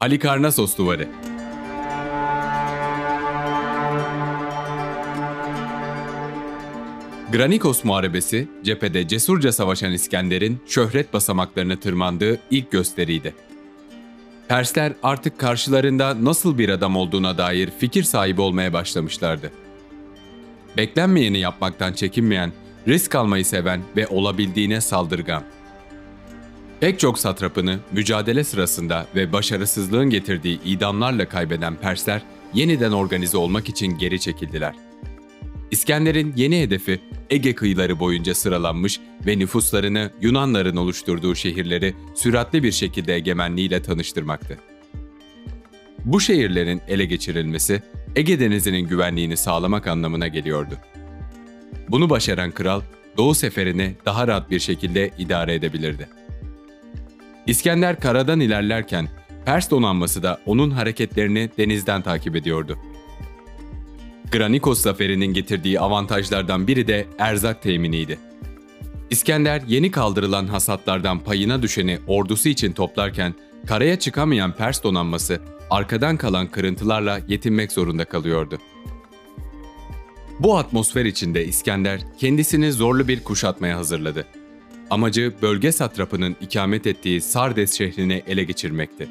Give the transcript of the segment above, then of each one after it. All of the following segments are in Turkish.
Halikarnasos Duvarı Granikos Muharebesi, cephede cesurca savaşan İskender'in şöhret basamaklarını tırmandığı ilk gösteriydi. Persler artık karşılarında nasıl bir adam olduğuna dair fikir sahibi olmaya başlamışlardı. Beklenmeyeni yapmaktan çekinmeyen, risk almayı seven ve olabildiğine saldırgan. Pek çok satrapını mücadele sırasında ve başarısızlığın getirdiği idamlarla kaybeden Persler yeniden organize olmak için geri çekildiler. İskender'in yeni hedefi Ege kıyıları boyunca sıralanmış ve nüfuslarını Yunanların oluşturduğu şehirleri süratli bir şekilde egemenliğiyle tanıştırmaktı. Bu şehirlerin ele geçirilmesi Ege Denizi'nin güvenliğini sağlamak anlamına geliyordu. Bunu başaran kral Doğu seferini daha rahat bir şekilde idare edebilirdi. İskender karadan ilerlerken Pers donanması da onun hareketlerini denizden takip ediyordu. Granikos zaferinin getirdiği avantajlardan biri de erzak teminiydi. İskender yeni kaldırılan hasatlardan payına düşeni ordusu için toplarken karaya çıkamayan Pers donanması arkadan kalan kırıntılarla yetinmek zorunda kalıyordu. Bu atmosfer içinde İskender kendisini zorlu bir kuşatmaya hazırladı. Amacı bölge satrapının ikamet ettiği Sardes şehrini ele geçirmekti.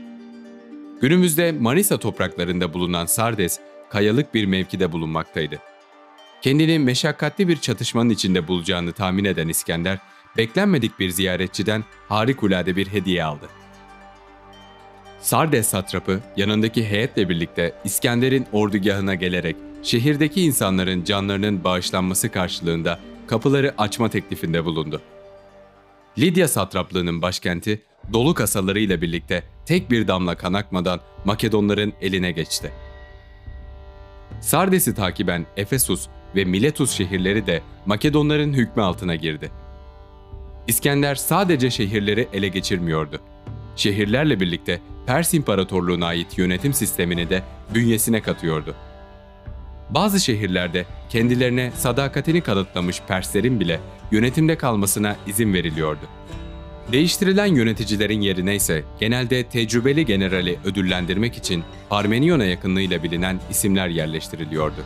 Günümüzde Manisa topraklarında bulunan Sardes, kayalık bir mevkide bulunmaktaydı. Kendini meşakkatli bir çatışmanın içinde bulacağını tahmin eden İskender, beklenmedik bir ziyaretçiden harikulade bir hediye aldı. Sardes satrapı yanındaki heyetle birlikte İskender'in ordugahına gelerek şehirdeki insanların canlarının bağışlanması karşılığında kapıları açma teklifinde bulundu. Lidya satraplığının başkenti dolu kasalarıyla birlikte tek bir damla kan akmadan Makedonların eline geçti. Sardes'i takiben Efesus ve Miletus şehirleri de Makedonların hükmü altına girdi. İskender sadece şehirleri ele geçirmiyordu. Şehirlerle birlikte Pers İmparatorluğu'na ait yönetim sistemini de bünyesine katıyordu. Bazı şehirlerde kendilerine sadakatini kanıtlamış Perslerin bile yönetimde kalmasına izin veriliyordu. Değiştirilen yöneticilerin yerine ise genelde tecrübeli generali ödüllendirmek için Parmenion'a yakınlığıyla bilinen isimler yerleştiriliyordu.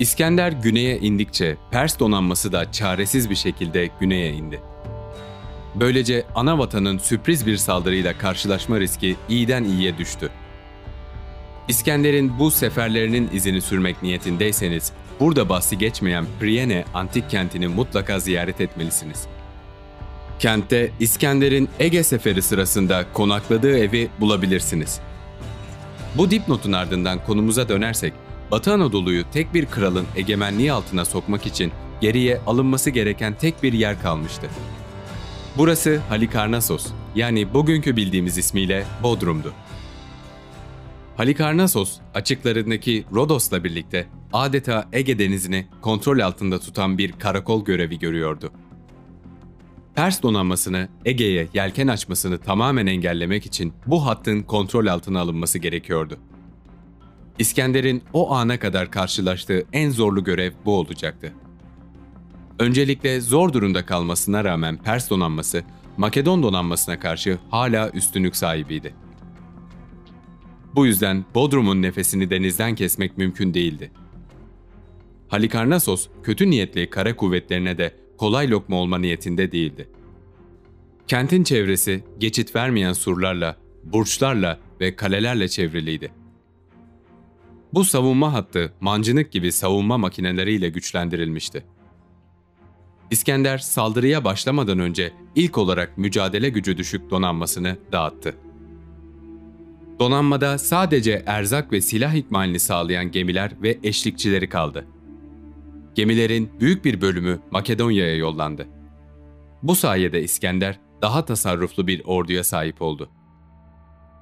İskender güneye indikçe Pers donanması da çaresiz bir şekilde güneye indi. Böylece ana vatanın sürpriz bir saldırıyla karşılaşma riski iyiden iyiye düştü. İskender'in bu seferlerinin izini sürmek niyetindeyseniz, burada bahsi geçmeyen Priene antik kentini mutlaka ziyaret etmelisiniz. Kentte İskender'in Ege seferi sırasında konakladığı evi bulabilirsiniz. Bu dipnotun ardından konumuza dönersek, Batı Anadolu'yu tek bir kralın egemenliği altına sokmak için geriye alınması gereken tek bir yer kalmıştı. Burası Halikarnassos, yani bugünkü bildiğimiz ismiyle Bodrum'du. Halikarnassos, açıklarındaki Rodos'la birlikte adeta Ege denizini kontrol altında tutan bir karakol görevi görüyordu. Pers donanmasını Ege'ye yelken açmasını tamamen engellemek için bu hattın kontrol altına alınması gerekiyordu. İskender'in o ana kadar karşılaştığı en zorlu görev bu olacaktı. Öncelikle zor durumda kalmasına rağmen Pers donanması, Makedon donanmasına karşı hala üstünlük sahibiydi. Bu yüzden Bodrum'un nefesini denizden kesmek mümkün değildi. Halikarnassos, kötü niyetli kara kuvvetlerine de kolay lokma olma niyetinde değildi. Kentin çevresi geçit vermeyen surlarla, burçlarla ve kalelerle çevriliydi. Bu savunma hattı mancınık gibi savunma makineleriyle güçlendirilmişti. İskender saldırıya başlamadan önce ilk olarak mücadele gücü düşük donanmasını dağıttı. Donanmada sadece erzak ve silah ikmalini sağlayan gemiler ve eşlikçileri kaldı. Gemilerin büyük bir bölümü Makedonya'ya yollandı. Bu sayede İskender daha tasarruflu bir orduya sahip oldu.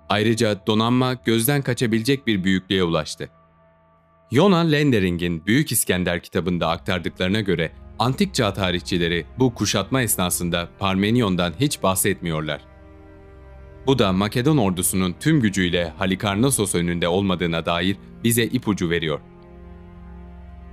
Ayrıca donanma gözden kaçabilecek bir büyüklüğe ulaştı. Yona Lendering'in Büyük İskender kitabında aktardıklarına göre antik çağ tarihçileri bu kuşatma esnasında Parmenion'dan hiç bahsetmiyorlar. Bu da Makedon ordusunun tüm gücüyle Halikarnassos önünde olmadığına dair bize ipucu veriyor.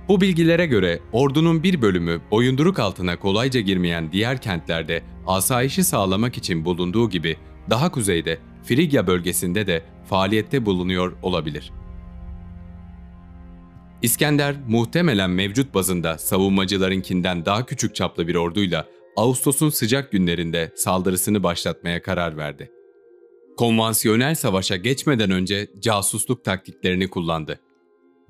Bu bilgilere göre ordunun bir bölümü boyunduruk altına kolayca girmeyen diğer kentlerde asayişi sağlamak için bulunduğu gibi daha kuzeyde Frigya bölgesinde de faaliyette bulunuyor olabilir. İskender muhtemelen mevcut bazında savunmacılarınkinden daha küçük çaplı bir orduyla Ağustos'un sıcak günlerinde saldırısını başlatmaya karar verdi. Konvansiyonel savaşa geçmeden önce casusluk taktiklerini kullandı.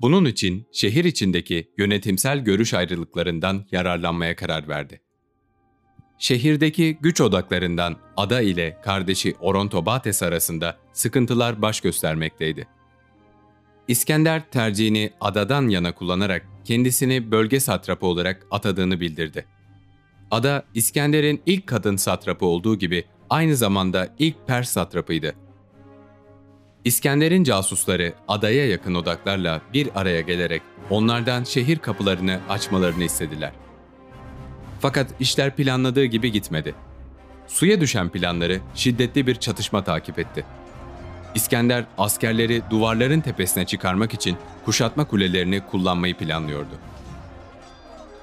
Bunun için şehir içindeki yönetimsel görüş ayrılıklarından yararlanmaya karar verdi. Şehirdeki güç odaklarından Ada ile kardeşi Orontobates arasında sıkıntılar baş göstermekteydi. İskender tercihini adadan yana kullanarak kendisini bölge satrapı olarak atadığını bildirdi. Ada, İskender'in ilk kadın satrapı olduğu gibi aynı zamanda ilk Pers satrapıydı. İskender'in casusları adaya yakın odaklarla bir araya gelerek onlardan şehir kapılarını açmalarını istediler. Fakat işler planladığı gibi gitmedi. Suya düşen planları şiddetli bir çatışma takip etti. İskender askerleri duvarların tepesine çıkarmak için kuşatma kulelerini kullanmayı planlıyordu.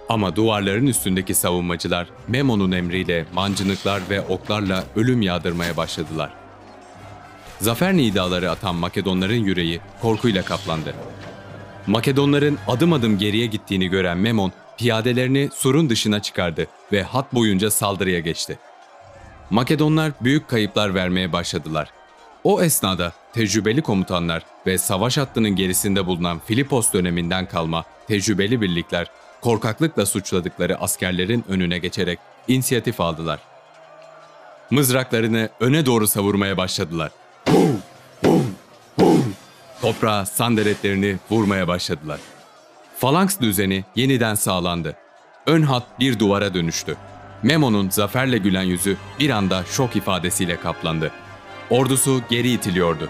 Ama duvarların üstündeki savunmacılar Memon'un emriyle mancınıklar ve oklarla ölüm yağdırmaya başladılar. Zafer nidaları atan Makedonların yüreği korkuyla kaplandı. Makedonların adım adım geriye gittiğini gören Memon piyadelerini surun dışına çıkardı ve hat boyunca saldırıya geçti. Makedonlar büyük kayıplar vermeye başladılar. O esnada tecrübeli komutanlar ve savaş hattının gerisinde bulunan Filipos döneminden kalma tecrübeli birlikler korkaklıkla suçladıkları askerlerin önüne geçerek inisiyatif aldılar. Mızraklarını öne doğru savurmaya başladılar. Bum, bum, bum. Toprağa sandaletlerini vurmaya başladılar. Falanks düzeni yeniden sağlandı. Ön hat bir duvara dönüştü. Memo'nun zaferle gülen yüzü bir anda şok ifadesiyle kaplandı. Ordusu geri itiliyordu.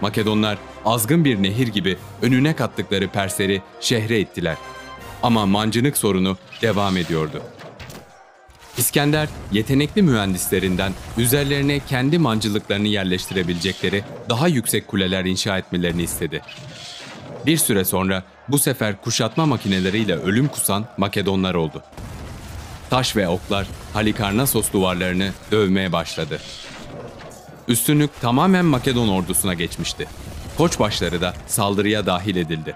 Makedonlar azgın bir nehir gibi önüne kattıkları Persleri şehre ittiler. Ama mancınık sorunu devam ediyordu. İskender, yetenekli mühendislerinden üzerlerine kendi mancılıklarını yerleştirebilecekleri daha yüksek kuleler inşa etmelerini istedi. Bir süre sonra bu sefer kuşatma makineleriyle ölüm kusan Makedonlar oldu. Taş ve oklar Halikarnasos duvarlarını dövmeye başladı. Üstünlük tamamen Makedon ordusuna geçmişti. Koçbaşları da saldırıya dahil edildi.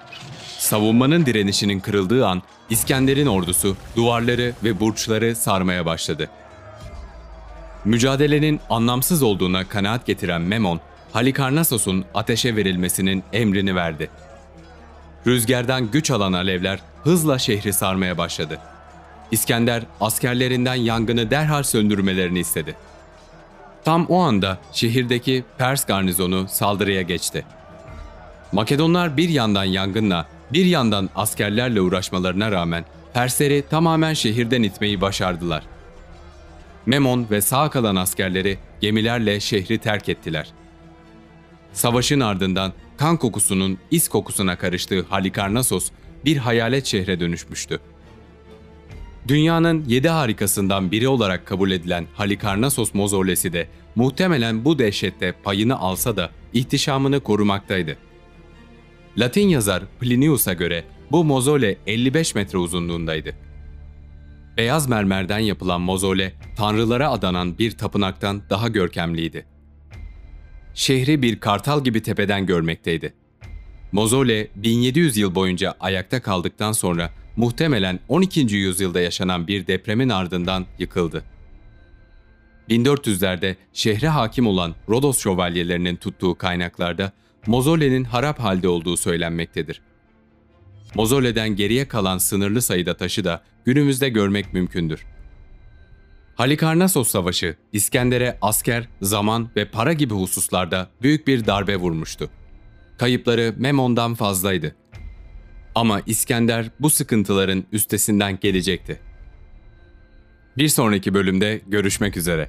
Savunmanın direnişinin kırıldığı an İskender'in ordusu duvarları ve burçları sarmaya başladı. Mücadelenin anlamsız olduğuna kanaat getiren Memon, Halikarnassos'un ateşe verilmesinin emrini verdi. Rüzgardan güç alan alevler hızla şehri sarmaya başladı. İskender askerlerinden yangını derhal söndürmelerini istedi. Tam o anda şehirdeki Pers garnizonu saldırıya geçti. Makedonlar bir yandan yangınla, bir yandan askerlerle uğraşmalarına rağmen Persleri tamamen şehirden itmeyi başardılar. Memon ve sağ kalan askerleri gemilerle şehri terk ettiler. Savaşın ardından kan kokusunun is kokusuna karıştığı Halikarnasos bir hayalet şehre dönüşmüştü. Dünyanın yedi harikasından biri olarak kabul edilen Halikarnasos mozolesi de muhtemelen bu dehşette payını alsa da ihtişamını korumaktaydı. Latin yazar Plinius'a göre bu mozole 55 metre uzunluğundaydı. Beyaz mermerden yapılan mozole, tanrılara adanan bir tapınaktan daha görkemliydi. Şehri bir kartal gibi tepeden görmekteydi. Mozole 1700 yıl boyunca ayakta kaldıktan sonra muhtemelen 12. yüzyılda yaşanan bir depremin ardından yıkıldı. 1400'lerde şehre hakim olan Rodos şövalyelerinin tuttuğu kaynaklarda Mozole'nin harap halde olduğu söylenmektedir. Mozole'den geriye kalan sınırlı sayıda taşı da günümüzde görmek mümkündür. Halikarnasos Savaşı, İskender'e asker, zaman ve para gibi hususlarda büyük bir darbe vurmuştu. Kayıpları Memon'dan fazlaydı. Ama İskender bu sıkıntıların üstesinden gelecekti. Bir sonraki bölümde görüşmek üzere.